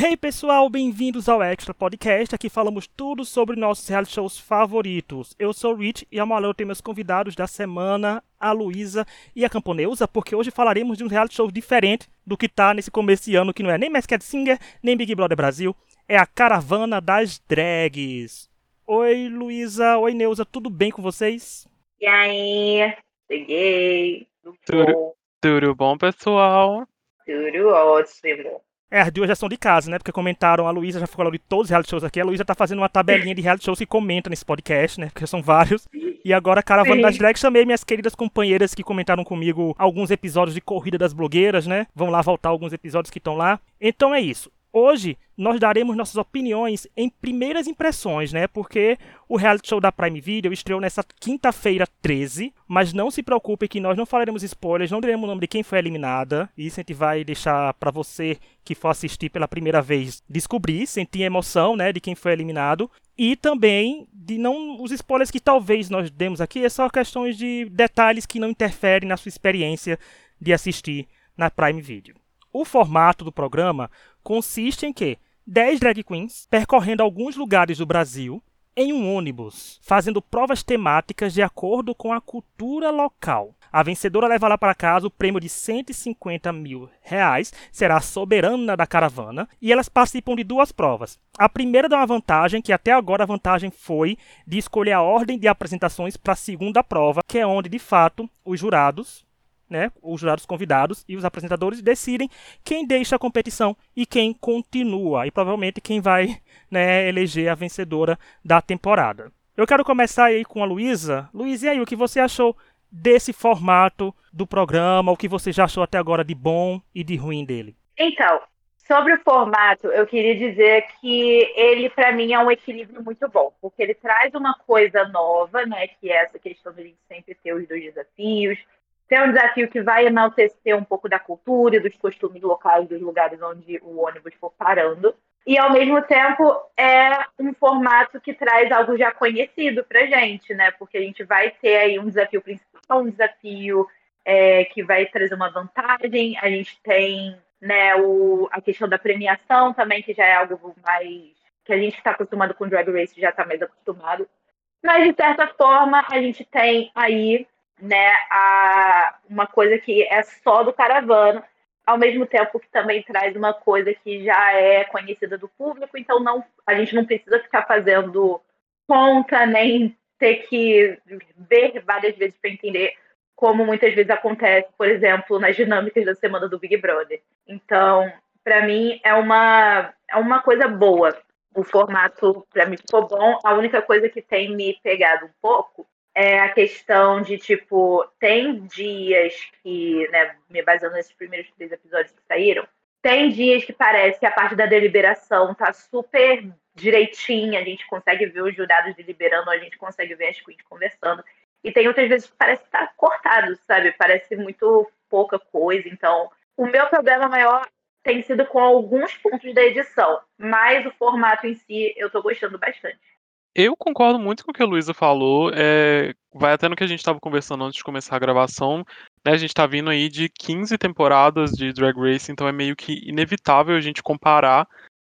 Hey pessoal, bem-vindos ao Extra Podcast. Aqui falamos tudo sobre nossos reality shows favoritos. Eu sou o Rich e amanhã eu tenho meus convidados da semana, a Luísa e a Camponeusa, porque hoje falaremos de um reality show diferente do que tá nesse começo de ano, que não é nem Masked Singer, nem Big Brother Brasil. É a Caravana das Drags. Oi, Luísa. Oi, Neuza. Tudo bem com vocês? E aí? Cheguei. Tudo, tudo bom, pessoal? Tudo ótimo. É, as duas já são de casa, né? Porque comentaram, a Luísa já falou de todos os reality shows aqui. A Luísa tá fazendo uma tabelinha de reality shows que comenta nesse podcast, né? Porque são vários. E agora, Caravana Sim. das Drags, chamei minhas queridas companheiras que comentaram comigo alguns episódios de Corrida das Blogueiras, né? Vão lá voltar alguns episódios que estão lá. Então é isso. Hoje nós daremos nossas opiniões em primeiras impressões, né? Porque o reality show da Prime Video estreou nessa quinta-feira 13, mas não se preocupe que nós não falaremos spoilers, não diremos o nome de quem foi eliminada. Isso a gente vai deixar pra você que for assistir pela primeira vez descobrir, sentir emoção, né, de quem foi eliminado. E também de não os spoilers que talvez nós demos aqui é só questões de detalhes que não interferem na sua experiência de assistir na Prime Video. O formato do programa consiste em que 10 drag queens percorrendo alguns lugares do Brasil em um ônibus, fazendo provas temáticas de acordo com a cultura local. A vencedora leva lá para casa o prêmio de 150 mil reais, será a soberana da caravana, e elas participam de duas provas. A primeira dá uma vantagem, que até agora a vantagem foi de escolher a ordem de apresentações para a segunda prova, que é onde, de fato, os jurados né, os jurados convidados e os apresentadores decidem quem deixa a competição e quem continua, e provavelmente quem vai né, eleger a vencedora da temporada. Eu quero começar aí com a Luísa. Luísa, e aí, o que você achou desse formato do programa? O que você já achou até agora de bom e de ruim dele? Então, sobre o formato, eu queria dizer que ele, para mim, é um equilíbrio muito bom, porque ele traz uma coisa nova, né? Que é essa questão de a gente sempre ter os dois desafios. Tem um desafio que vai enaltecer um pouco da cultura e dos costumes locais dos lugares onde o ônibus for parando. E, ao mesmo tempo, é um formato que traz algo já conhecido pra gente, né? Porque a gente vai ter aí um desafio principal, um desafio é, que vai trazer uma vantagem. A gente tem né, o, a questão da premiação também, que já é algo mais... que a gente está acostumado com Drag Race, já está mais acostumado. Mas, de certa forma, a gente tem aí né, a, uma coisa que é só do caravana, ao mesmo tempo que também traz uma coisa que já é conhecida do público, então não, a gente não precisa ficar fazendo conta, nem ter que ver várias vezes para entender como muitas vezes acontece, por exemplo, nas dinâmicas da semana do Big Brother. Então, para mim é uma é uma coisa boa. O formato para mim ficou bom. A única coisa que tem me pegado um pouco é a questão de, tipo, tem dias que, né, me baseando nesses primeiros três episódios que saíram, tem dias que parece que a parte da deliberação tá super direitinha, a gente consegue ver os jurados deliberando, a gente consegue ver as queens conversando. E tem outras vezes que parece que tá cortado, sabe? Parece muito pouca coisa. Então, o meu problema maior tem sido com alguns pontos da edição, mas o formato em si eu tô gostando bastante. Eu concordo muito com o que a Luísa falou. é, vai até no que a gente estava conversando antes de começar a gravação. né, a gente tá vindo aí de 15 temporadas de Drag Race, então é meio que inevitável a gente comparar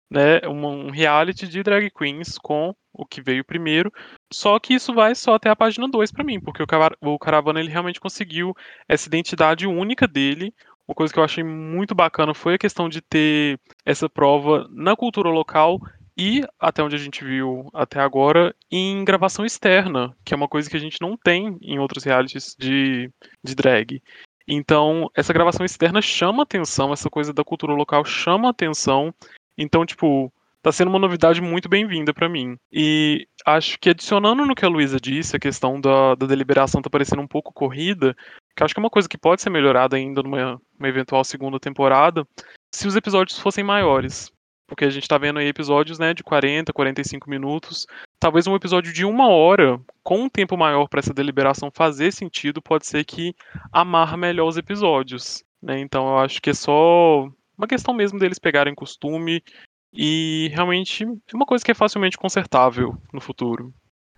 né, um, reality de drag queens com o que veio primeiro. Só que isso vai só até a página 2 pra mim, porque o, Cava- o Caravana ele realmente conseguiu essa identidade única dele. Uma coisa que eu achei muito bacana foi a questão de ter essa prova na cultura local e, até onde a gente viu até agora, em gravação externa, que é uma coisa que a gente não tem em outros realities de, de drag. Então, essa gravação externa chama atenção, essa coisa da cultura local chama atenção. Então, tipo, tá sendo uma novidade muito bem-vinda pra mim. E acho que adicionando no que a Luísa disse, a questão da, da deliberação tá parecendo um pouco corrida, que acho que é uma coisa que pode ser melhorada ainda numa eventual segunda temporada, se os episódios fossem maiores. Porque a gente tá vendo aí episódios, né, de 40, 45 minutos. Talvez um episódio de uma hora, com um tempo maior para essa deliberação fazer sentido, pode ser que amarra melhor os episódios. Né? Então eu acho que é só uma questão mesmo deles pegarem costume e realmente é uma coisa que é facilmente consertável no futuro.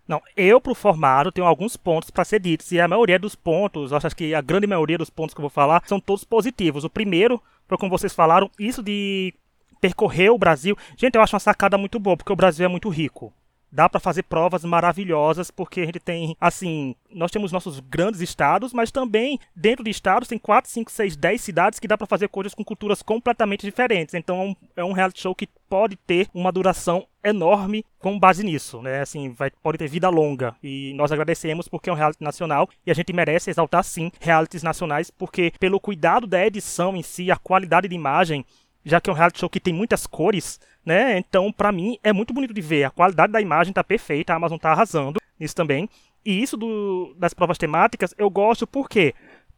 Não, eu pro formato tenho alguns pontos para ser ditos e a maioria dos pontos, acho que a grande maioria dos pontos que eu vou falar são todos positivos. O primeiro, foi como vocês falaram, isso de percorrer o Brasil. Gente, eu acho uma sacada muito boa, porque o Brasil é muito rico. Dá para fazer provas maravilhosas, porque a gente tem, assim, nós temos nossos grandes estados, mas também dentro de estados tem 4, 5, 6, 10 cidades que dá para fazer coisas com culturas completamente diferentes. Então é um reality show que pode ter uma duração enorme com base nisso, né? Assim, vai, pode ter vida longa. E nós agradecemos porque é um reality nacional e a gente merece exaltar sim realities nacionais, porque pelo cuidado da edição em si, a qualidade de imagem, já que é um reality show que tem muitas cores, né? Então, para mim, é muito bonito de ver. A qualidade da imagem tá perfeita, a Amazon tá arrasando nisso também. E isso do, das provas temáticas eu gosto porque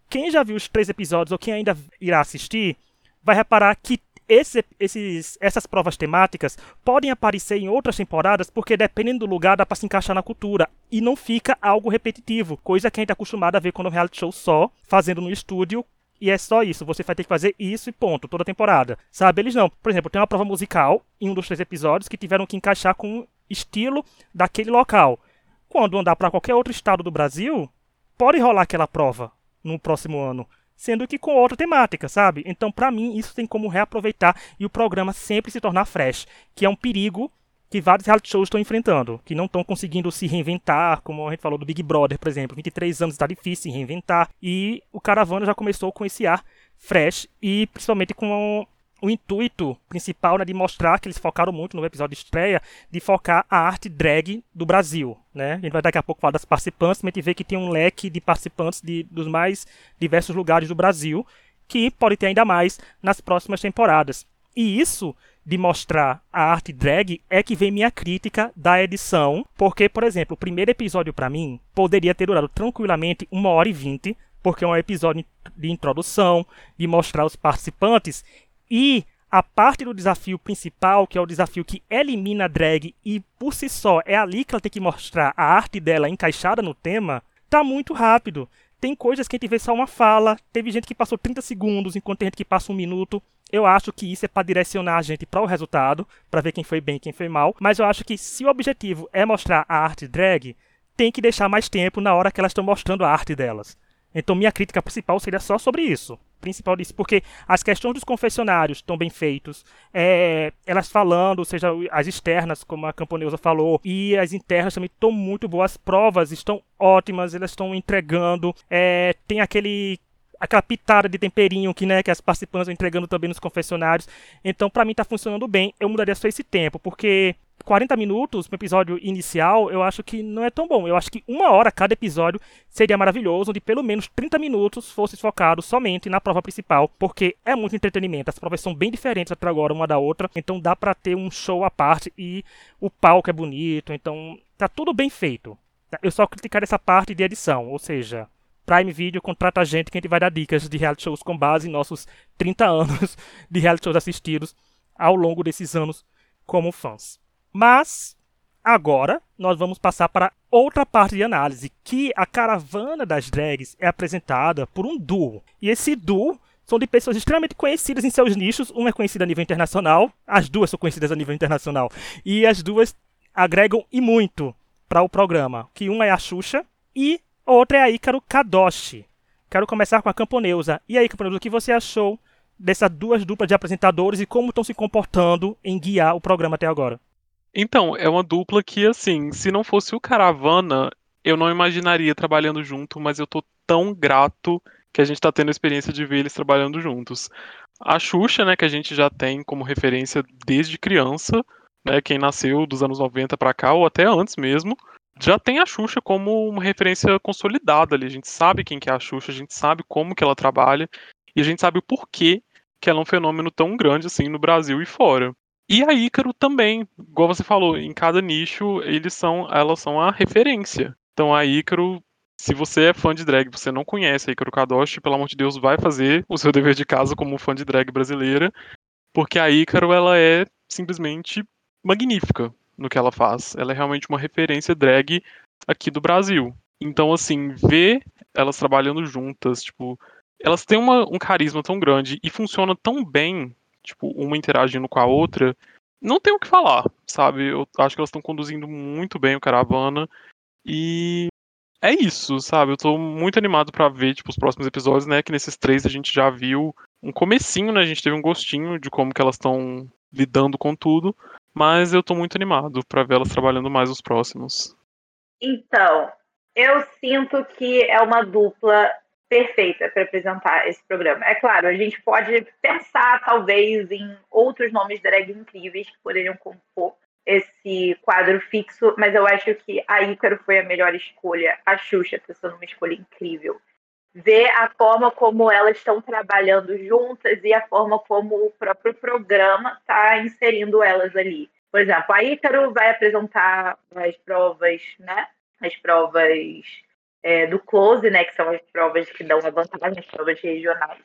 quem já viu os três episódios ou quem ainda irá assistir vai reparar que esse, esses, essas provas temáticas podem aparecer em outras temporadas porque dependendo do lugar dá para se encaixar na cultura e não fica algo repetitivo, coisa que a gente é acostumado a ver quando o reality show só fazendo no estúdio e é só isso. Você vai ter que fazer isso e ponto, toda temporada. Sabe? Eles não. Por exemplo, tem uma prova musical em um dos três episódios que tiveram que encaixar com o estilo daquele local. Quando andar para qualquer outro estado do Brasil, pode rolar aquela prova no próximo ano. Sendo que com outra temática, sabe? Então, para mim, isso tem como reaproveitar e o programa sempre se tornar fresh, que é um perigo que vários reality shows estão enfrentando, que não estão conseguindo se reinventar, como a gente falou do Big Brother, por exemplo. 23 anos está difícil se reinventar. E o Caravana já começou com esse ar fresh e principalmente com o intuito principal né, de mostrar que eles focaram muito no episódio de estreia, de focar a arte drag do Brasil. Né? A gente vai daqui a pouco falar das participantes, mas a gente vê que tem um leque de participantes de, dos mais diversos lugares do Brasil, que pode ter ainda mais nas próximas temporadas. E isso de mostrar a arte drag é que vem minha crítica da edição, porque, por exemplo, o primeiro episódio para mim poderia ter durado tranquilamente uma hora e vinte, porque é um episódio de introdução, de mostrar os participantes e a parte do desafio principal, que é o desafio que elimina a drag e por si só é ali que ela tem que mostrar a arte dela encaixada no tema, tá muito rápido. Tem coisas que a gente vê só uma fala, teve gente que passou 30 segundos, enquanto tem gente que passa um minuto. Eu acho que isso é para direcionar a gente para o resultado, para ver quem foi bem e quem foi mal. Mas eu acho que se o objetivo é mostrar a arte drag, tem que deixar mais tempo na hora que elas estão mostrando a arte delas. Então minha crítica principal seria só sobre isso. Principal disso, porque as questões dos confessionários estão bem feitos, é, elas falando, seja as externas, como a Camponeusa falou, e as internas também estão muito boas. As provas estão ótimas, elas estão entregando. É, tem aquele aquela pitada de temperinho que, né, que as participantes estão entregando também nos confessionários. Então, para mim tá funcionando bem. Eu mudaria só esse tempo, porque 40 minutos no episódio inicial, eu acho que não é tão bom. Eu acho que uma hora cada episódio seria maravilhoso, onde pelo menos 30 minutos fosse focado somente na prova principal, porque é muito entretenimento. As provas são bem diferentes até agora uma da outra, então dá para ter um show à parte e o palco é bonito, então tá tudo bem feito. Eu só criticar essa parte de edição, ou seja, Prime Video contrata a gente que a gente vai dar dicas de reality shows com base em nossos 30 anos de reality shows assistidos ao longo desses anos como fãs. Mas agora nós vamos passar para outra parte de análise, que a caravana das drags é apresentada por um duo. E esse duo são de pessoas extremamente conhecidas em seus nichos. Uma é conhecida a nível internacional, as duas são conhecidas a nível internacional. E as duas agregam e muito para o programa. Que uma é a Xuxa e Outra é a Ícaro Kadoshi. Quero começar com a Camponeusa. E aí, Camponeusa, o que você achou dessas duas duplas de apresentadores e como estão se comportando em guiar o programa até agora? Então, é uma dupla que, assim, se não fosse o Caravana, eu não imaginaria trabalhando junto, mas eu tô tão grato que a gente tá tendo a experiência de ver eles trabalhando juntos. A Xuxa, né, que a gente já tem como referência desde criança, né, quem nasceu dos anos 90 para cá, ou até antes mesmo, já tem a Xuxa como uma referência consolidada ali. A gente sabe quem que é a Xuxa, a gente sabe como que ela trabalha e a gente sabe o porquê que ela é um fenômeno tão grande assim no Brasil e fora. E a Ícaro também, igual você falou, em cada nicho eles são, elas são a referência. Então a Ícaro, se você é fã de drag, você não conhece a Ícaro Kadoshi, pelo amor de Deus, vai fazer o seu dever de casa como fã de drag brasileira, porque a Ícaro ela é simplesmente magnífica no que ela faz. Ela é realmente uma referência drag aqui do Brasil. Então, assim, ver elas trabalhando juntas, tipo, elas têm uma, um carisma tão grande e funcionam tão bem, tipo, uma interagindo com a outra, não tem o que falar, sabe? Eu acho que elas estão conduzindo muito bem o Caravana e é isso, sabe? Eu tô muito animado para ver, tipo, os próximos episódios, né? Que nesses três a gente já viu um comecinho, né? A gente teve um gostinho de como que elas estão lidando com tudo, mas eu tô muito animado para ver elas trabalhando mais os próximos. Então, eu sinto que é uma dupla perfeita para apresentar esse programa. É claro, a gente pode pensar talvez em outros nomes drag incríveis que poderiam compor esse quadro fixo, mas eu acho que a Ícaro foi a melhor escolha. A Xuxa está sendo uma escolha incrível. Ver a forma como elas estão trabalhando juntas e a forma como o próprio programa está inserindo elas ali. Por exemplo, a Ícaro vai apresentar as provas, né? As provas é, do close, né? Que são as provas que dão a vantagem, as provas regionais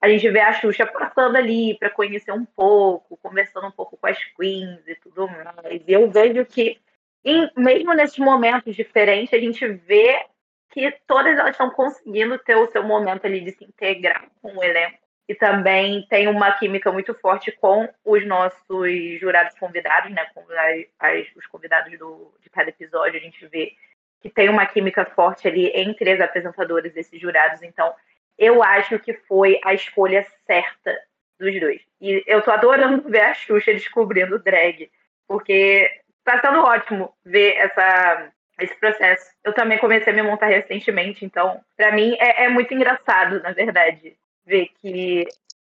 a gente vê a Xuxa passando ali para conhecer um pouco, conversando um pouco com as queens e tudo mais. E eu vejo que, em, mesmo nesses momentos diferentes, a gente vê que todas elas estão conseguindo ter o seu momento ali de se integrar com o elenco. E também tem uma química muito forte com os nossos jurados convidados, né? Com as, as, os convidados do, de cada episódio, a gente vê que tem uma química forte ali entre as apresentadoras desses jurados. Então, eu acho que foi a escolha certa dos dois. E eu tô adorando ver a Xuxa descobrindo drag, porque tá sendo ótimo ver essa, esse processo. Eu também comecei a me montar recentemente, então, para mim é, é, muito engraçado, na verdade, ver que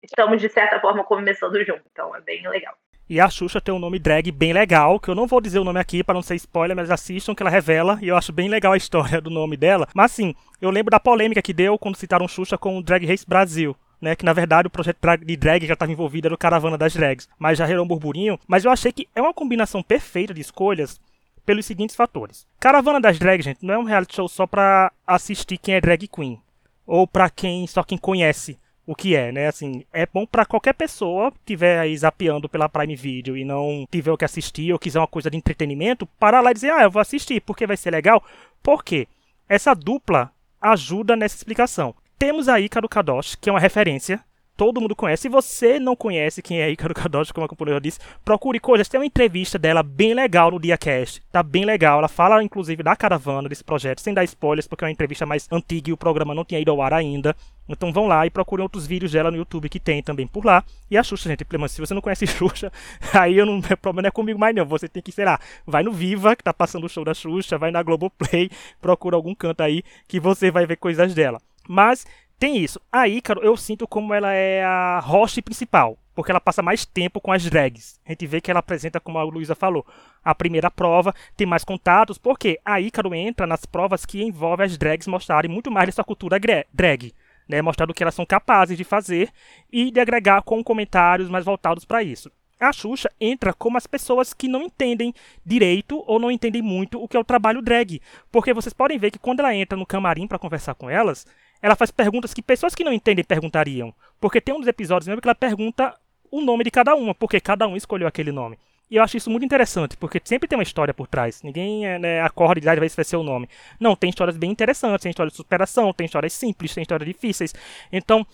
estamos, de certa forma, começando junto. Então, é bem legal. E a Xuxa tem um nome drag bem legal, que eu não vou dizer o nome aqui para não ser spoiler, mas assistam que ela revela, e eu acho bem legal a história do nome dela. Mas assim, eu lembro da polêmica que deu quando citaram Xuxa com o Drag Race Brasil. Né, que na verdade o projeto de drag já estava envolvido era o Caravana das Drags, mas já gerou um burburinho. Mas eu achei que é uma combinação perfeita de escolhas pelos seguintes fatores. Caravana das Drags, gente, não é um reality show só para assistir quem é drag queen ou para quem só quem conhece o que é, né? Assim, é bom para qualquer pessoa que estiver aí zapeando pela Prime Video e não tiver o que assistir ou quiser uma coisa de entretenimento, parar lá e dizer, ah, eu vou assistir porque vai ser legal. Por quê? Essa dupla ajuda nessa explicação. Temos a Ícaro Kadosh, que é uma referência todo mundo conhece. Se você não conhece quem é Ícaro Kadosh, como a companheira disse, procure coisas. Tem uma entrevista dela bem legal no DiaCast. Tá bem legal. Ela fala, inclusive, da caravana desse projeto, sem dar spoilers, porque é uma entrevista mais antiga e o programa não tinha ido ao ar ainda. Então vão lá e procurem outros vídeos dela no YouTube que tem também por lá. E a Xuxa, gente, se você não conhece Xuxa, aí eu não, o problema não é comigo mais não. Você tem que, sei lá, vai no Viva, que tá passando o show da Xuxa, vai na Globoplay, procura algum canto aí que você vai ver coisas dela. Mas tem isso. A Ícaro, eu sinto como ela é a host principal, porque ela passa mais tempo com as drags. A gente vê que ela apresenta, como a Luísa falou, a primeira prova, tem mais contatos, porque a Ícaro entra nas provas que envolvem as drags mostrarem muito mais dessa cultura drag. Né, mostrando o que elas são capazes de fazer e de agregar com comentários mais voltados para isso. A Xuxa entra como as pessoas que não entendem direito ou não entendem muito o que é o trabalho drag. Porque vocês podem ver que quando ela entra no camarim para conversar com elas, ela faz perguntas que pessoas que não entendem perguntariam. Porque tem um dos episódios mesmo que ela pergunta o nome de cada uma, porque cada um escolheu aquele nome. E eu acho isso muito interessante, porque sempre tem uma história por trás. Ninguém é, né, acorda e diz, ah, vai ser o nome. Não, tem histórias bem interessantes, tem histórias de superação, tem histórias simples, tem histórias difíceis. Então,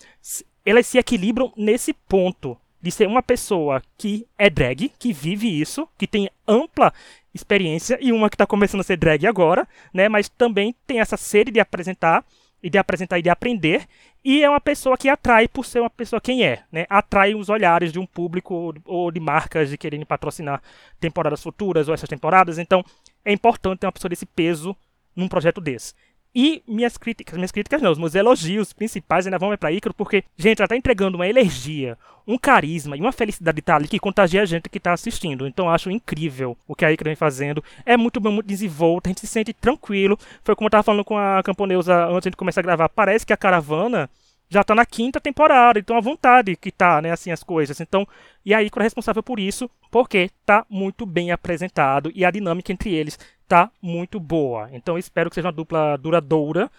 elas se equilibram nesse ponto de ser uma pessoa que é drag, que vive isso, que tem ampla experiência, e uma que está começando a ser drag agora, né? Mas também tem essa sede de apresentar e de apresentar e de aprender, e é uma pessoa que atrai por ser uma pessoa quem é, né? Atrai os olhares de um público ou de marcas de querendo patrocinar temporadas futuras ou essas temporadas, então é importante ter uma pessoa desse peso num projeto desse. E minhas críticas, minhas críticas não, os meus elogios principais ainda vão para Ícaro, porque, gente, ela tá entregando uma energia, um carisma e uma felicidade de estar ali que contagia a gente que tá assistindo. Então acho incrível o que a Ícaro vem fazendo. É muito bom, muito desenvolto, a gente se sente tranquilo. Foi como eu tava falando com a camponeusa antes de começar a gravar. Parece que a caravana já tá na quinta temporada, então a vontade que tá, né, assim, as coisas. Então, e a Icaro é responsável por isso, porque tá muito bem apresentado e a dinâmica entre eles tá muito boa. Então espero que seja uma dupla duradoura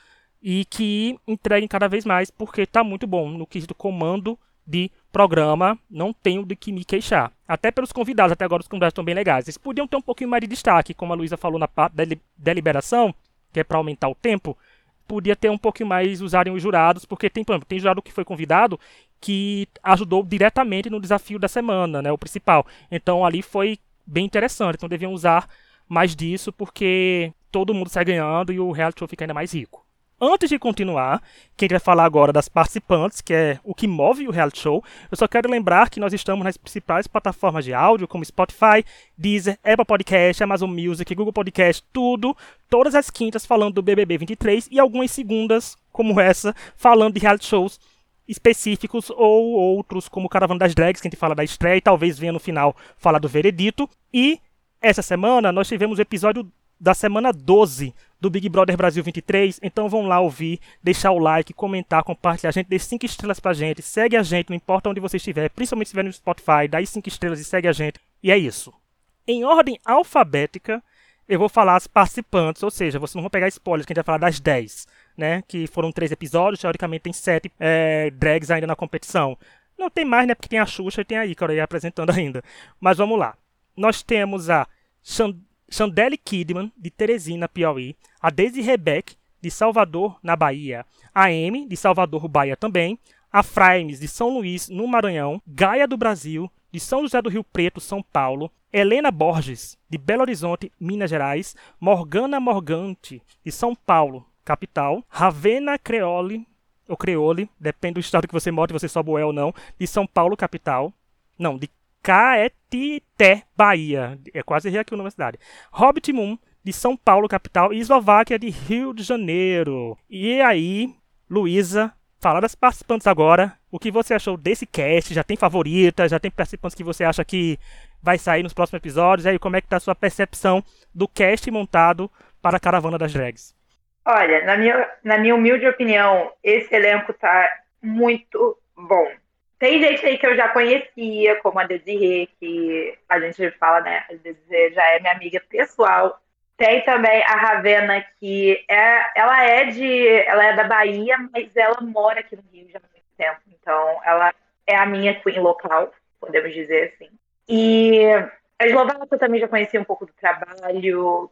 e que entreguem cada vez mais, porque tá muito bom no quesito comando de programa, não tenho de que me queixar. Até pelos convidados, até agora os convidados estão bem legais. Eles podiam ter um pouquinho mais de destaque, como a Luísa falou na parte da deliberação, que é para aumentar o tempo, podia ter um pouquinho mais usarem os jurados, porque tem, por exemplo, tem jurado que foi convidado que ajudou diretamente no desafio da semana, né, o principal. Então ali foi bem interessante, então deviam usar mais disso, porque todo mundo sai ganhando e o reality show fica ainda mais rico. Antes de continuar, que a gente vai falar agora das participantes, que é o que move o reality show, eu só quero lembrar que nós estamos nas principais plataformas de áudio, como Spotify, Deezer, Apple Podcast, Amazon Music, Google Podcast, tudo, todas as quintas falando do BBB 23 e algumas segundas, como essa, falando de reality shows específicos ou outros, como Caravana das Drags, que a gente fala da estreia e talvez venha no final falar do veredito. E essa semana nós tivemos o episódio da semana 12 do Big Brother Brasil 23. Então vão lá ouvir, deixar o like, comentar, compartilhar. A gente dê 5 estrelas pra gente, segue a gente, não importa onde você estiver, principalmente se estiver no Spotify, dá 5 estrelas e segue a gente. E é isso. Em ordem alfabética, eu vou falar as participantes, ou seja, vocês não vão pegar spoilers, que a gente vai falar das 10, né? Que foram três episódios, teoricamente tem sete é, drags ainda na competição. Não tem mais, né? Porque tem a Xuxa e tem a Ícaro aí apresentando ainda. Mas vamos lá. Nós temos a Chandelle Kidman, de Teresina, Piauí, a Daisy Rebeck, de Salvador, na Bahia, a Amy, de Salvador, Bahia também, a Frames, de São Luís, no Maranhão, Gaia do Brasil, de São José do Rio Preto, São Paulo, Helena Borges, de Belo Horizonte, Minas Gerais, Morgana Morgante, de São Paulo, capital, Ravena Creole, ou Creole, depende do estado que você mora, se você sobe o ou não, de São Paulo, capital, não, de Caetité, Bahia. É quase rir aqui o nome da cidade. Hobbit Moon, de São Paulo, capital, e Eslováquia, de Rio de Janeiro. E aí, Luísa, falar das participantes agora. O que você achou desse cast? Já tem favoritas? Já tem participantes que você acha que vai sair nos próximos episódios? E aí, como é que tá a sua percepção do cast montado para a Caravana das Drags? Olha, na minha, na minha humilde opinião, esse elenco tá muito bom. Tem gente aí que eu já conhecia, como a Desirê, que a gente fala, né? A Desirê já é minha amiga pessoal. Tem também a Ravena, que é, ela é de. Ela é da Bahia, mas ela mora aqui no Rio já há muito tempo. Então, ela é a minha queen local, podemos dizer assim. E a Eslováquia também já conhecia um pouco do trabalho.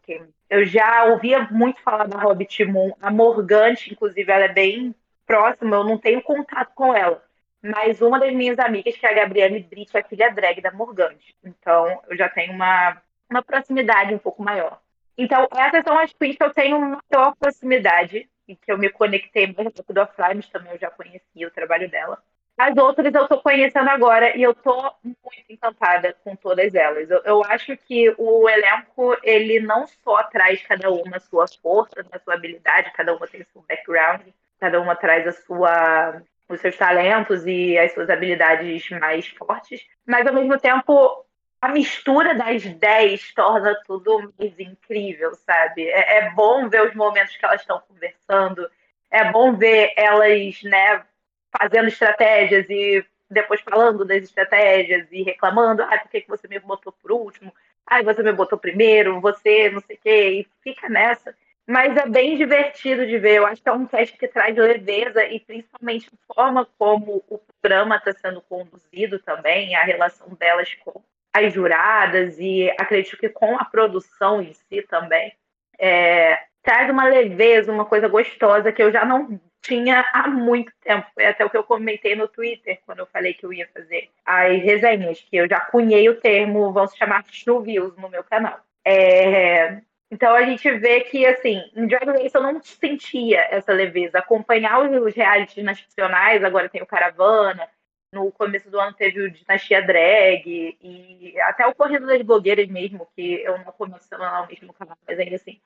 Eu já ouvia muito falar da Hobbit Moon. A Morgante, inclusive, ela é bem próxima, eu não tenho contato com ela mas uma das minhas amigas, que é a Gabriele Brito, é filha drag da Morgante. Então, eu já tenho uma, uma proximidade um pouco maior. Então, essas são as queens que eu tenho maior proximidade e que eu me conectei mais rápido a Fly, também eu já conhecia o trabalho dela. As outras eu estou conhecendo agora e eu estou muito encantada com todas elas. Eu, eu, acho que o elenco, ele não só traz cada uma a sua força, a sua habilidade, cada uma tem seu background, cada uma traz a sua os seus talentos e as suas habilidades mais fortes, mas ao mesmo tempo a mistura das 10 torna tudo mais incrível, sabe? É, é bom ver os momentos que elas estão conversando, é bom ver elas, né, fazendo estratégias e depois falando das estratégias e reclamando, ah, por que, que você me botou por último? Ah, você me botou primeiro, você não sei o quê, e fica nessa. Mas é bem divertido de ver. Eu acho que é um teste que traz leveza e principalmente a forma como o programa está sendo conduzido também, a relação delas com as juradas e acredito que com a produção em si também. É, traz uma leveza, uma coisa gostosa que eu já não tinha há muito tempo. Foi até o que eu comentei no Twitter quando eu falei que eu ia fazer as resenhas, que eu já cunhei o termo, vão se chamar chuvios no meu canal. É, então a gente vê que, assim, em Drag Race eu não sentia essa leveza. Acompanhar os realities nacionais, agora tem o Caravana, no começo do ano teve o Dinastia Drag, e até o Correndo das Blogueiras mesmo, que eu não comecei semanalmente no canal, mas ainda assim,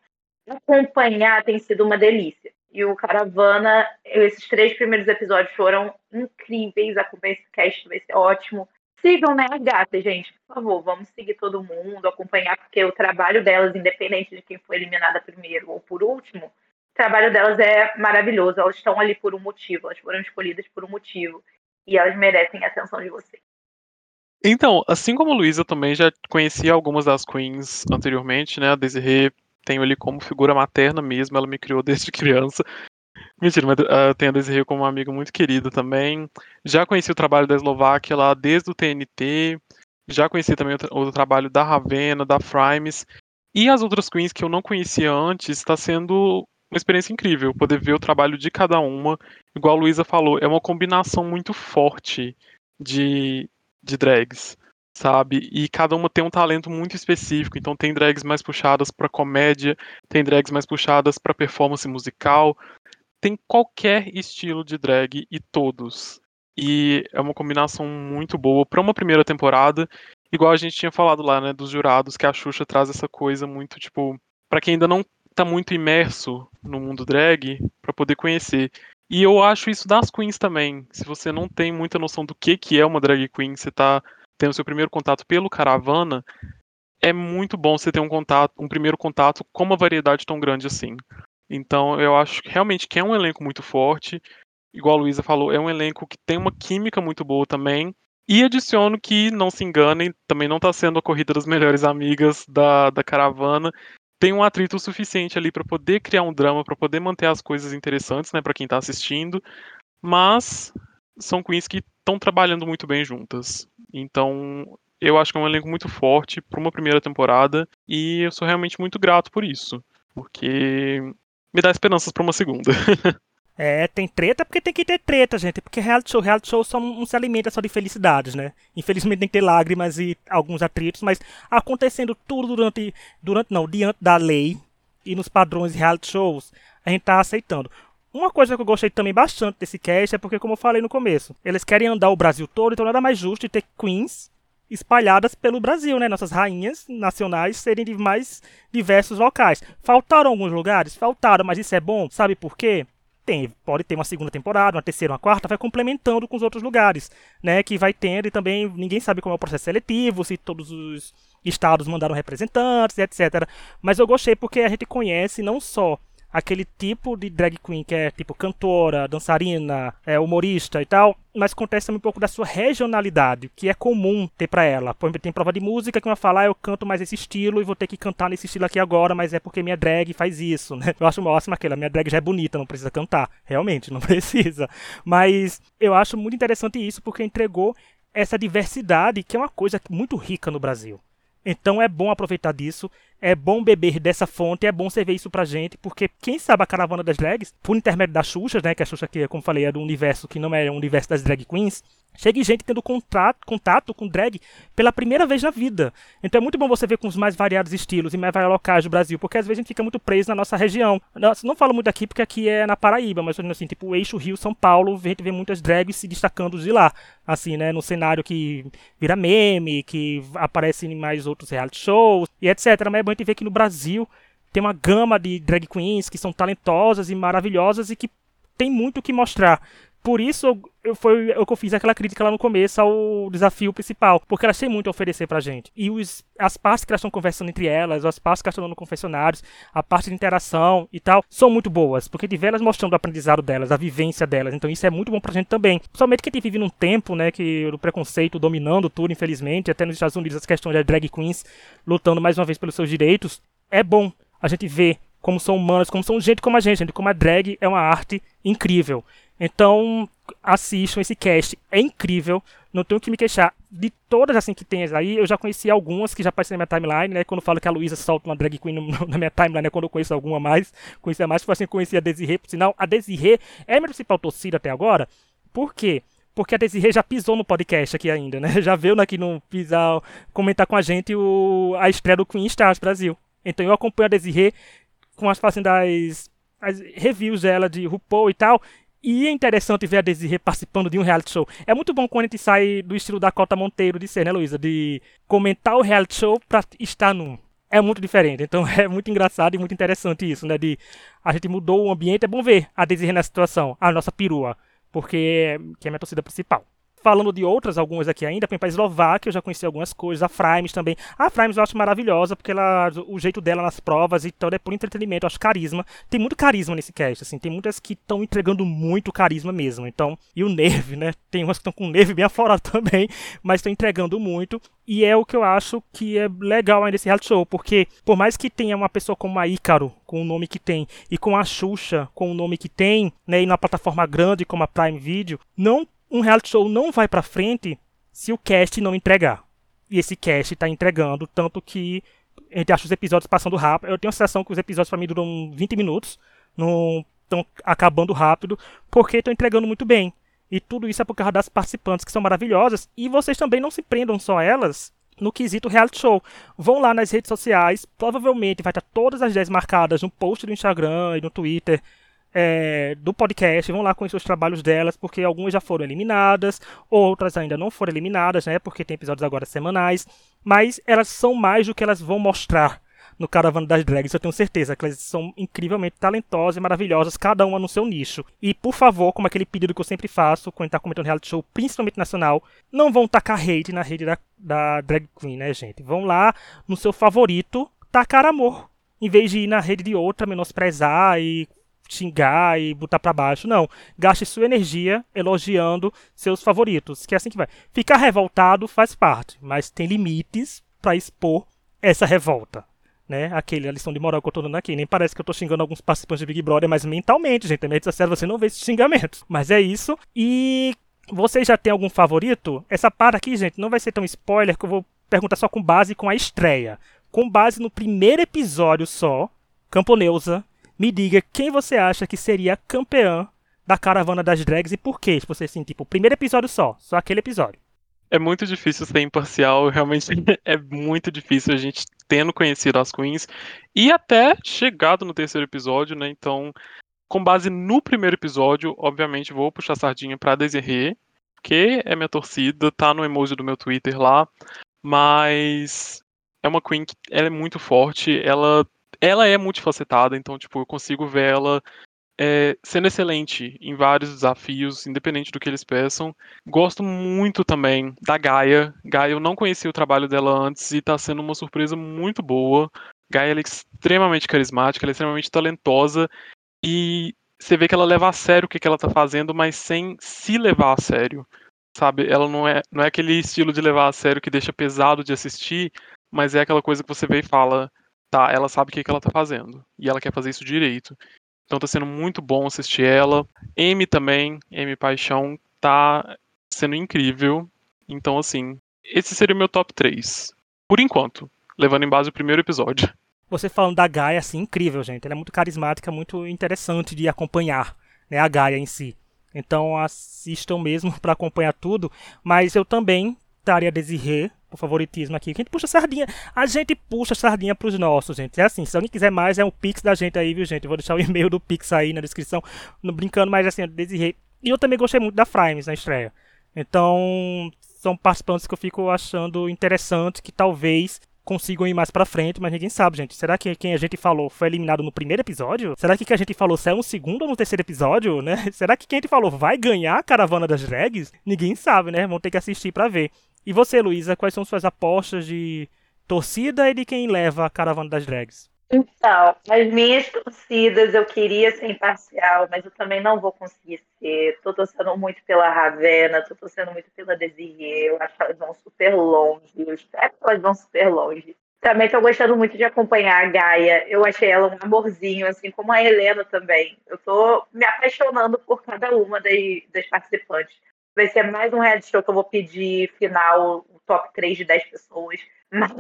acompanhar tem sido uma delícia. E o Caravana, esses três primeiros episódios foram incríveis, acompanhar esse cast, vai ser ótimo. Sigam, né, as gatas, gente. Por favor, vamos seguir todo mundo, acompanhar, porque o trabalho delas, independente de quem foi eliminada primeiro ou por último, o trabalho delas é maravilhoso. Elas estão ali por um motivo, elas foram escolhidas por um motivo. E elas merecem a atenção de vocês. Então, assim como a Luísa, também já conhecia algumas das queens anteriormente, né? A Desiree tenho ali como figura materna mesmo, ela me criou desde criança. Mentira, mas uh, tenho a Desiree como uma amiga muito querida também. Já conheci o trabalho da Eslováquia lá desde o TNT. Já conheci também o, o trabalho da Ravena, da Frimes. E as outras queens que eu não conhecia antes, está sendo uma experiência incrível. Poder ver o trabalho de cada uma. Igual a Luísa falou, é uma combinação muito forte de, de drags, sabe? E cada uma tem um talento muito específico. Então tem drags mais puxadas para comédia, tem drags mais puxadas para performance musical, tem qualquer estilo de drag e todos. E é uma combinação muito boa para uma primeira temporada. Igual a gente tinha falado lá, né, dos jurados, que a Xuxa traz essa coisa muito, tipo, para quem ainda não tá muito imerso no mundo drag, para poder conhecer. E eu acho isso das queens também. Se você não tem muita noção do que, que é uma drag queen, você tá tendo seu primeiro contato pelo Caravana, é muito bom você ter um contato, um primeiro contato com uma variedade tão grande assim. Então eu acho que realmente que é um elenco muito forte. Igual a Luísa falou, é um elenco que tem uma química muito boa também. E adiciono que, não se enganem, também não está sendo a corrida das melhores amigas da, da caravana. Tem um atrito suficiente ali para poder criar um drama, para poder manter as coisas interessantes, né, para quem está assistindo. Mas são queens que estão trabalhando muito bem juntas. Então, eu acho que é um elenco muito forte para uma primeira temporada e eu sou realmente muito grato por isso, porque me dá esperanças para uma segunda. É, tem treta porque tem que ter treta, gente. Porque reality show, reality show só não se alimenta só de felicidades, né? Infelizmente tem que ter lágrimas e alguns atritos, mas acontecendo tudo durante, durante não, diante da lei e nos padrões de reality shows, a gente tá aceitando. Uma coisa que eu gostei também bastante desse cast é porque, como eu falei no começo, eles querem andar o Brasil todo, então nada mais justo de ter queens espalhadas pelo Brasil, né? Nossas rainhas nacionais serem de mais diversos locais. Faltaram alguns lugares? Faltaram, mas isso é bom. Sabe por quê? Tem, pode ter uma segunda temporada, uma terceira, uma quarta, vai complementando com os outros lugares, né? Que vai tendo e também ninguém sabe como é o processo seletivo, se todos os estados mandaram representantes, etc. Mas eu gostei porque a gente conhece não só aquele tipo de drag queen que é tipo cantora, dançarina, é, humorista e tal, mas acontece também um pouco da sua regionalidade, que é comum ter para ela. Por exemplo, tem prova de música que uma fala, ah, eu canto mais esse estilo e vou ter que cantar nesse estilo aqui agora, mas é porque minha drag faz isso, né? Eu acho máximo aquela, minha drag já é bonita, não precisa cantar. Realmente, não precisa. Mas eu acho muito interessante isso porque entregou essa diversidade que é uma coisa muito rica no Brasil. Então é bom aproveitar disso, é bom beber dessa fonte, é bom ver isso pra gente, porque quem sabe a caravana das drags, por intermédio da Xuxa, né, que a Xuxa aqui, como falei, é do universo que não é o universo das drag queens, Chegue gente tendo contato, com drag pela primeira vez na vida. Então é muito bom você ver com os mais variados estilos e mais variados locais do Brasil, porque às vezes a gente fica muito preso na nossa região. Nossa, não falo muito aqui porque aqui é na Paraíba, mas assim, tipo eixo Rio São Paulo, a gente vê muitas drags se destacando de lá, assim, né, no cenário que vira meme, que aparece em mais outros reality shows e etc. Mas é bom a gente ver que no Brasil tem uma gama de drag queens que são talentosas e maravilhosas e que tem muito o que mostrar. Por isso eu, foi o que eu fiz aquela crítica lá no começo ao desafio principal, porque elas têm muito a oferecer pra gente. E os, as partes que elas estão conversando entre elas, as partes que elas estão dando confessionários, a parte de interação e tal, são muito boas, porque de elas mostrando o aprendizado delas, a vivência delas. Então isso é muito bom pra gente também. Principalmente que a gente vive num tempo, né, que o preconceito dominando tudo, infelizmente, até nos Estados Unidos as questões das drag queens lutando mais uma vez pelos seus direitos. É bom a gente ver como são humanas, como são gente como a gente, gente como a drag é uma arte incrível. Então, assistam esse cast, é incrível, não tenho que me queixar. De todas assim que tem aí, eu já conheci algumas que já aparecem na minha timeline, né? Quando eu falo que a Luísa solta uma drag queen na minha timeline, é quando eu conheço alguma mais, conhecia mais, tipo assim, conheci a Desirê, por sinal, a Desirê é minha principal torcida até agora, por quê? Porque a Desirê já pisou no podcast aqui ainda, né? Já veio aqui no pisar, comentar com a gente o, a estreia do Queen Stars Brasil. Então eu acompanho a Desirê com as fazendo as, as reviews dela de RuPaul e tal, e é interessante ver a Desiree participando de um reality show. É muito bom quando a gente sai do estilo da Cota Monteiro de ser, né, Luísa? De comentar o reality show pra estar num. É muito diferente. Então é muito engraçado e muito interessante isso, né? De a gente mudou o ambiente. É bom ver a Desiree nessa situação, a nossa perua. Porque que é minha torcida principal. Falando de outras, algumas aqui ainda, por a Eslováquia, eu já conheci algumas coisas, a Frames também. A Frames eu acho maravilhosa, porque ela, o jeito dela nas provas e então é por entretenimento, eu acho carisma. Tem muito carisma nesse cast, assim, tem muitas que estão entregando muito carisma mesmo. Então, e o Neve, né? Tem umas que estão com o Neve bem afora também, mas estão entregando muito. E é o que eu acho que é legal aí nesse reality show, porque por mais que tenha uma pessoa como a Ícaro, com o nome que tem, e com a Xuxa, com o nome que tem, né, e na plataforma grande como a Prime Video, não um reality show não vai para frente se o cast não entregar. E esse cast está entregando, tanto que a gente acha os episódios passando rápido. Eu tenho a sensação que os episódios para mim duram 20 minutos, não estão acabando rápido, porque estão entregando muito bem. E tudo isso é por causa das participantes que são maravilhosas. E vocês também não se prendam só a elas no quesito reality show. Vão lá nas redes sociais, provavelmente vai estar todas as 10 marcadas no post do Instagram e no Twitter é, do podcast, vão lá conhecer os trabalhos delas, porque algumas já foram eliminadas, outras ainda não foram eliminadas, né? Porque tem episódios agora semanais, mas elas são mais do que elas vão mostrar no Caravana das Drags, eu tenho certeza que elas são incrivelmente talentosas e maravilhosas, cada uma no seu nicho. E, por favor, como aquele pedido que eu sempre faço quando tá comentando reality show, principalmente nacional, não vão tacar hate na rede da, da drag queen, né, gente? Vão lá no seu favorito tacar amor. Em vez de ir na rede de outra, menosprezar e xingar e botar para baixo. Não. Gaste sua energia elogiando seus favoritos, que é assim que vai. Ficar revoltado faz parte, mas tem limites para expor essa revolta. Né? Aquele, a lição de moral que eu tô dando aqui. Nem parece que eu tô xingando alguns participantes de Big Brother, mas mentalmente, gente. Também é sério, você não vê esses xingamentos. Mas é isso. E vocês já tem algum favorito? Essa parte aqui, gente, não vai ser tão spoiler que eu vou perguntar só com base com a estreia. Com base no primeiro episódio só, Camponeusa me diga quem você acha que seria campeã da caravana das drags e por quê? Se você assim, tipo, primeiro episódio só, só aquele episódio. É muito difícil ser imparcial, realmente é muito difícil a gente tendo conhecido as queens e até chegado no terceiro episódio, né? Então, com base no primeiro episódio, obviamente vou puxar sardinha pra Desiree, que é minha torcida, tá no emoji do meu Twitter lá, mas é uma queen que ela é muito forte, ela ela é multifacetada, então, tipo, eu consigo ver ela é, sendo excelente em vários desafios, independente do que eles peçam. Gosto muito também da Gaia. Gaia, eu não conhecia o trabalho dela antes e tá sendo uma surpresa muito boa. Gaia é extremamente carismática, ela é extremamente talentosa e você vê que ela leva a sério o que, que ela tá fazendo, mas sem se levar a sério. Sabe? Ela não é, não é aquele estilo de levar a sério que deixa pesado de assistir, mas é aquela coisa que você vê e fala: tá, ela sabe o que, que ela tá fazendo. E ela quer fazer isso direito. Então tá sendo muito bom assistir ela. M também, M Paixão, tá sendo incrível. Então, assim, esse seria o meu top 3. Por enquanto, levando em base o primeiro episódio. Você falando da Gaia, assim, incrível, gente. Ela é muito carismática, muito interessante de acompanhar, né, a Gaia em si. Então assistam mesmo para acompanhar tudo. Mas eu também estaria Desirê por favoritismo aqui. Que a gente puxa sardinha. A gente puxa sardinha pros nossos, gente. É assim, se alguém quiser mais, é o Pix da gente aí, viu, gente? Eu vou deixar o e-mail do Pix aí na descrição. No, brincando, mas assim, Desirê. E eu também gostei muito da Frames na estreia. Então, são participantes que eu fico achando interessante, que talvez consigam ir mais pra frente, mas ninguém sabe, gente. Será que quem a gente falou foi eliminado no primeiro episódio? Será que quem a gente falou saiu no segundo ou no terceiro episódio, né? Será que quem a gente falou vai ganhar a caravana das drags? Ninguém sabe, né? Vão ter que assistir para ver. E você, Luísa, quais são suas apostas de torcida e de quem leva a caravana das drags? Então, as minhas torcidas eu queria ser imparcial, mas eu também não vou conseguir ser. Tô torcendo muito pela Ravena, tô torcendo muito pela Desiree, eu acho que elas vão super longe, eu espero que elas vão super longe. Também tô gostando muito de acompanhar a Gaia, eu achei ela um amorzinho, assim como a Helena também. Eu tô me apaixonando por cada uma das, das participantes. Vai ser mais um reality show que eu vou pedir final, o top 3 de 10 pessoas. Mas,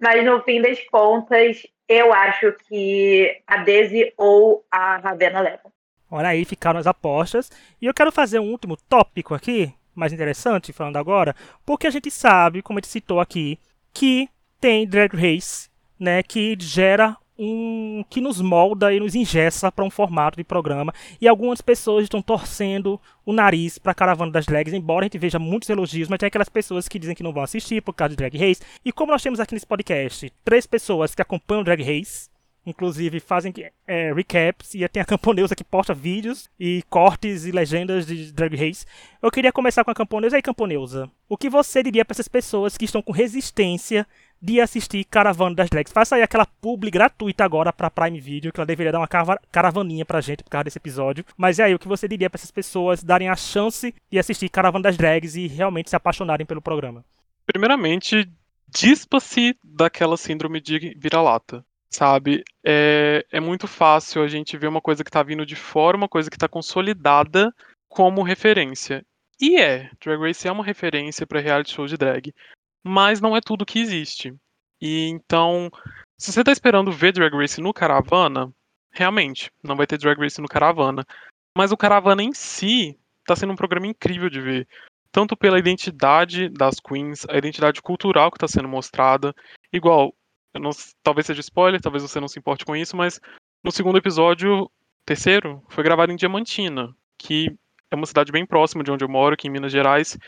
mas no fim das contas, eu acho que a Daisy ou a Ravena levam. Olha aí, ficaram as apostas. E eu quero fazer um último tópico aqui, mais interessante, falando agora, porque a gente sabe, como a gente citou aqui, que tem Drag Race, né, que gera um que nos molda e nos ingessa para um formato de programa. E algumas pessoas estão torcendo o nariz para a caravana das drags, embora a gente veja muitos elogios, mas tem aquelas pessoas que dizem que não vão assistir por causa de Drag Race. E como nós temos aqui nesse podcast três pessoas que acompanham Drag Race, inclusive fazem é, recaps e tem a Camponeusa que posta vídeos e cortes e legendas de Drag Race. Eu queria começar com a Camponeusa. E aí, Camponeusa, o que você diria para essas pessoas que estão com resistência de assistir Caravana das Drags? Faça aí aquela publi gratuita agora para Prime Video, que ela deveria dar uma caravaninha pra gente por causa desse episódio. Mas é aí, o que você diria para essas pessoas darem a chance de assistir Caravana das Drags e realmente se apaixonarem pelo programa? Primeiramente, dispa-se daquela síndrome de vira-lata sabe? É, é muito fácil a gente ver uma coisa que está vindo de fora, uma coisa que está consolidada como referência. E é, Drag Race é uma referência para reality show de drag, mas não é tudo que existe. E então, se você está esperando ver Drag Race no Caravana, realmente, não vai ter Drag Race no Caravana. Mas o Caravana em si está sendo um programa incrível de ver. Tanto pela identidade das queens, a identidade cultural que está sendo mostrada. Igual, não, talvez seja spoiler, talvez você não se importe com isso, mas no segundo episódio terceiro foi gravado em Diamantina, que é uma cidade bem próxima de onde eu moro, aqui em Minas Gerais.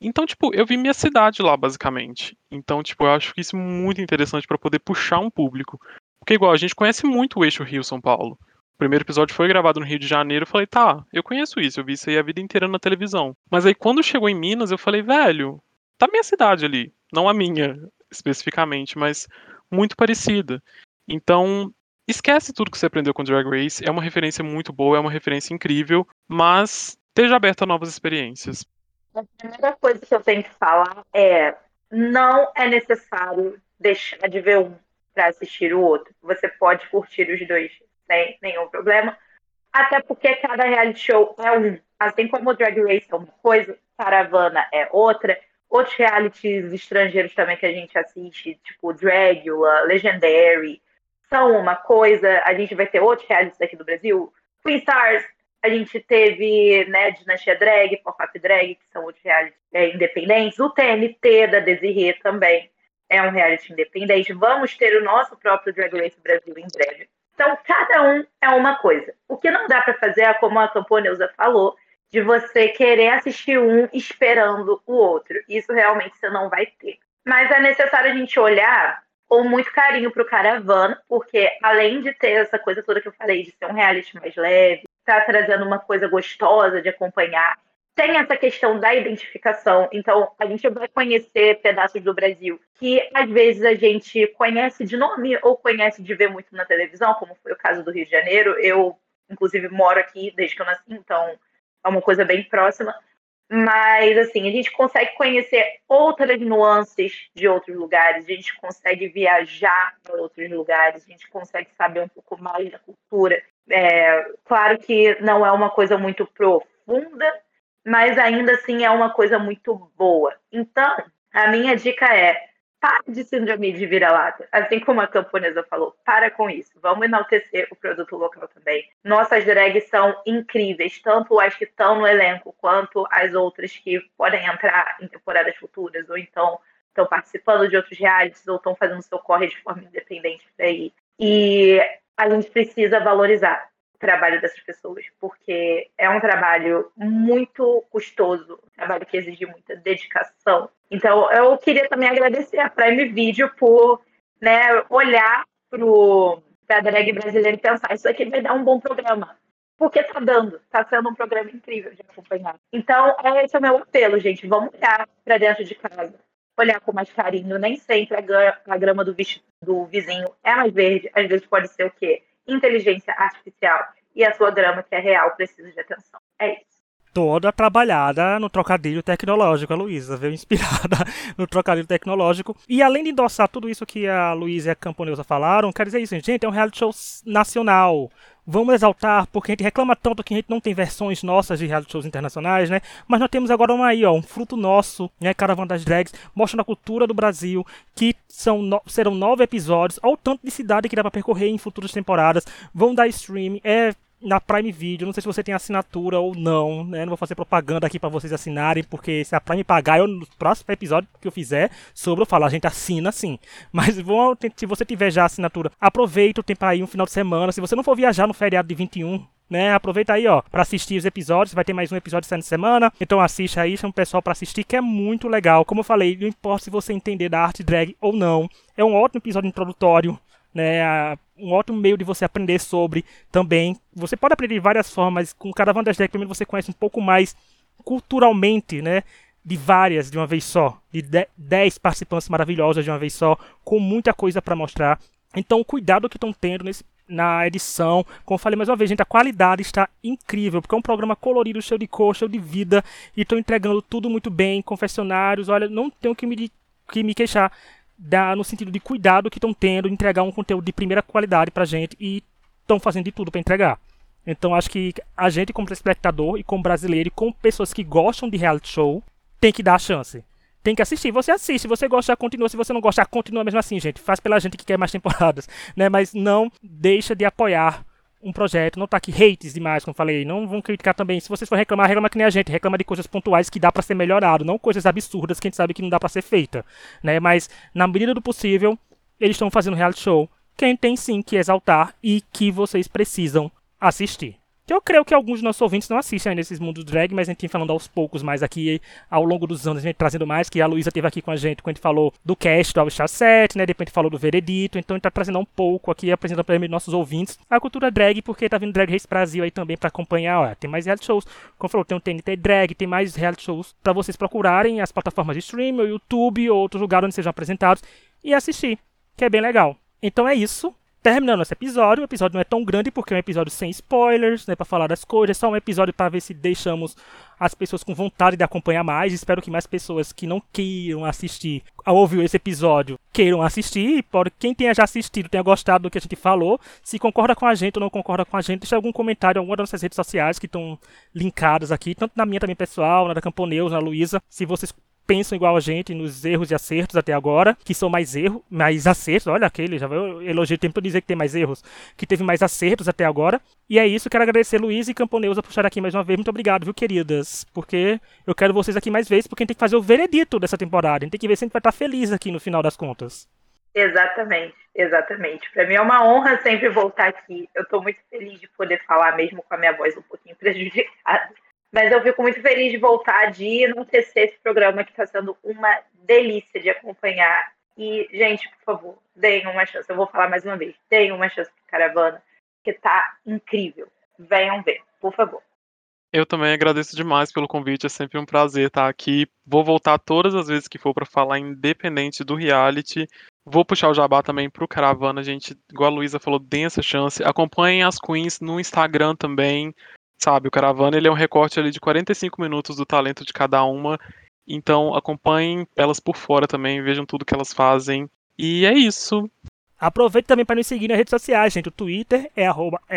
Então, tipo, eu vi minha cidade lá, basicamente. Então, tipo, eu acho isso muito interessante para poder puxar um público. Porque, igual, a gente conhece muito o eixo Rio-São Paulo. O primeiro episódio foi gravado no Rio de Janeiro, eu falei, tá, eu conheço isso, eu vi isso aí a vida inteira na televisão. Mas aí, quando chegou em Minas, eu falei, velho, tá minha cidade ali. Não a minha, especificamente, mas muito parecida. Então, esquece tudo que você aprendeu com Drag Race. É uma referência muito boa, é uma referência incrível, mas esteja aberto a novas experiências. A primeira coisa que eu tenho que falar é: não é necessário deixar de ver um para assistir o outro. Você pode curtir os dois sem nenhum problema. Até porque cada reality show é um. Assim como o Drag Race é uma coisa, Caravana é outra. Outros realities estrangeiros também que a gente assiste, tipo Dragula, Legendary, são uma coisa. A gente vai ter outros realities aqui do Brasil. Queen Stars a gente teve, né, Dinastia Drag, Pop-Up Drag, que são outros reality é, independentes. O TNT da Desirê também é um reality independente. Vamos ter o nosso próprio Drag Race Brasil em breve. Então, cada um é uma coisa. O que não dá para fazer é, como a Camponeusa falou, de você querer assistir um esperando o outro. Isso realmente você não vai ter. Mas é necessário a gente olhar com muito carinho para o Caravana, porque além de ter essa coisa toda que eu falei, de ser um reality mais leve, está trazendo uma coisa gostosa de acompanhar. Tem essa questão da identificação, então a gente vai conhecer pedaços do Brasil que às vezes a gente conhece de nome ou conhece de ver muito na televisão, como foi o caso do Rio de Janeiro. Eu, inclusive, moro aqui desde que eu nasci, então é uma coisa bem próxima. Mas, assim, a gente consegue conhecer outras nuances de outros lugares, a gente consegue viajar para outros lugares, a gente consegue saber um pouco mais da cultura. É, claro que não é uma coisa muito profunda, mas ainda assim é uma coisa muito boa. Então, a minha dica é para de síndrome de vira-lata. Assim como a camponesa falou, para com isso. Vamos enaltecer o produto local também. Nossas drags são incríveis, tanto as que estão no elenco, quanto as outras que podem entrar em temporadas futuras, ou então estão participando de outros realities, ou estão fazendo seu corre de forma independente por aí. E a gente precisa valorizar trabalho dessas pessoas, porque é um trabalho muito custoso, um trabalho que exige muita dedicação. Então, eu queria também agradecer a Prime Video por né, olhar para a drag brasileira e pensar: isso aqui vai dar um bom programa. Porque está dando, está sendo um programa incrível de acompanhar. Então, esse é o meu apelo, gente. Vamos olhar para dentro de casa olhar com mais carinho. Nem sempre a grama do, do vizinho é mais verde. Às vezes pode ser o quê? Inteligência artificial. E a sua grama, que é real, precisa de atenção. É isso toda trabalhada no trocadilho tecnológico, a Luísa, veio inspirada no trocadilho tecnológico. E além de endossar tudo isso que a Luísa e a Camponeusa falaram, quer dizer isso, gente, é um reality show nacional. Vamos exaltar, porque a gente reclama tanto que a gente não tem versões nossas de reality shows internacionais, né? Mas nós temos agora uma aí, ó, um fruto nosso, né? Caravana das Drags, mostrando a cultura do Brasil, que são no... serão nove episódios, ao tanto de cidade que dá para percorrer em futuras temporadas. Vão dar stream, é na Prime Video. Não sei se você tem assinatura ou não, né? Não vou fazer propaganda aqui para vocês assinarem, porque se a Prime pagar, eu, no próximo episódio que eu fizer sobre eu falar, a gente assina sim. Mas se você tiver já assinatura, aproveita o tempo aí, um final de semana. Se você não for viajar no feriado de 21, né? Aproveita aí, ó, para assistir os episódios. Vai ter mais um episódio essa semana. Então assiste aí, chama o pessoal para assistir, que é muito legal. Como eu falei, não importa se você entender da arte drag ou não. É um ótimo episódio introdutório né, um ótimo meio de você aprender sobre também. Você pode aprender de várias formas, com cada Drag, pelo menos você conhece um pouco mais culturalmente, né, de várias de uma vez só, de 10 participantes maravilhosas de uma vez só, com muita coisa para mostrar. Então, o cuidado que estão tendo nesse, na edição, como falei mais uma vez, gente, a qualidade está incrível, porque é um programa colorido, cheio de cor, cheio de vida, e estão entregando tudo muito bem, confessionários, olha, não tenho que me, que me queixar da, no sentido de cuidado que estão tendo, entregar um conteúdo de primeira qualidade pra gente e estão fazendo de tudo para entregar. Então acho que a gente, como espectador e como brasileiro e como pessoas que gostam de reality show, tem que dar a chance. Tem que assistir. Você assiste, se você gostar, continua. Se você não gostar, continua mesmo assim, gente. Faz pela gente que quer mais temporadas, né? Mas não deixa de apoiar um projeto, não tá aqui hates demais, como falei, não vão criticar também. Se vocês for reclamar, reclama que nem a gente, reclama de coisas pontuais que dá para ser melhorado, não coisas absurdas que a gente sabe que não dá para ser feita, né? Mas na medida do possível, eles estão fazendo reality show. Quem tem sim que exaltar e que vocês precisam assistir. Que eu creio que alguns dos nossos ouvintes não assistem ainda esses mundos drag, mas a gente tem falando aos poucos mais aqui ao longo dos anos, a gente trazendo mais, que a Luísa esteve aqui com a gente quando a gente falou do cast do All Star 7, né? Depois a gente falou do Veredito, então a gente tá trazendo um pouco aqui, apresentando para nossos ouvintes a cultura drag, porque tá vindo Drag Race Brasil aí também para acompanhar, ó, tem mais reality shows, como falou, tem o TNT Drag, tem mais reality shows para vocês procurarem as plataformas de streaming, o YouTube ou outros lugares onde sejam apresentados e assistir, que é bem legal. Então é isso terminando esse episódio. O episódio não é tão grande porque é um episódio sem spoilers, né, para falar das coisas. É só um episódio para ver se deixamos as pessoas com vontade de acompanhar mais. Espero que mais pessoas que não queiram assistir ao ouvir esse episódio queiram assistir. Quem tenha já assistido, tenha gostado do que a gente falou. Se concorda com a gente ou não concorda com a gente, deixa algum comentário em alguma das nossas redes sociais que estão linkadas aqui, tanto na minha também pessoal, na da Camponeus, na Luísa. Se vocês pensam igual a gente nos erros e acertos até agora, que são mais erros, mais acertos. Olha aquele, já vai elogio tempo para dizer que tem mais erros, que teve mais acertos até agora. E é isso, quero agradecer Luiz e Camponeusa por estar aqui mais uma vez. Muito obrigado, viu, queridas? Porque eu quero vocês aqui mais vezes, porque a gente tem que fazer o veredito dessa temporada. A gente tem que ver se a gente vai estar feliz aqui no final das contas. Exatamente, exatamente. Para mim é uma honra sempre voltar aqui. Eu estou muito feliz de poder falar, mesmo com a minha voz um pouquinho prejudicada. Mas eu fico muito feliz de voltar, de enaltecer esse programa que está sendo uma delícia de acompanhar. E, gente, por favor, deem uma chance. Eu vou falar mais uma vez. Deem uma chance para Caravana, que tá incrível. Venham ver, por favor. Eu também agradeço demais pelo convite, é sempre um prazer estar aqui. Vou voltar todas as vezes que for para falar, independente do reality. Vou puxar o jabá também pro Caravana, gente. Igual a Luísa falou, deem essa chance. Acompanhem as Queens no Instagram também sabe? O Caravana ele é um recorte ali de 45 minutos do talento de cada uma. Então acompanhem elas por fora também, vejam tudo que elas fazem. E é isso. Aproveite também para nos seguir nas redes sociais, gente. O Twitter é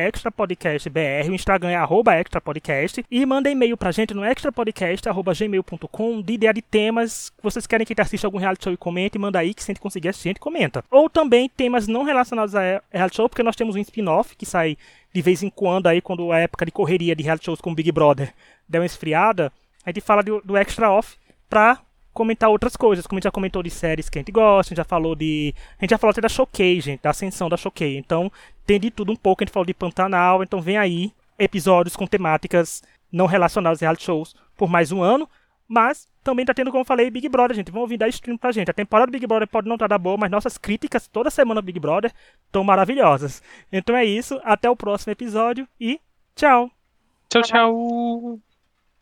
extrapodcastbr, o Instagram é extrapodcast. E manda e-mail pra gente no extrapodcast.gmail.com de ideia de temas que vocês querem que a gente assista algum reality show e comente. Manda aí que se a gente conseguir assistir, a gente comenta. Ou também temas não relacionados a reality show, porque nós temos um spin-off que sai de vez em quando aí, quando a época de correria de reality shows com Big Brother der uma esfriada. A gente fala do, do Extra Off pra comentar outras coisas, como a gente já comentou de séries que a gente gosta, a gente já falou de. A gente já falou até da Choquei, gente, da ascensão da Choquei. Então, tem de tudo um pouco, a gente falou de Pantanal, então vem aí episódios com temáticas não relacionadas a reality shows por mais um ano. Mas também tá tendo, como eu falei, Big Brother, gente. Vão ouvir dar stream pra gente. A temporada do Big Brother pode não estar tá da boa, mas nossas críticas toda semana do Big Brother estão maravilhosas. Então é isso, até o próximo episódio e tchau! Tchau, tchau!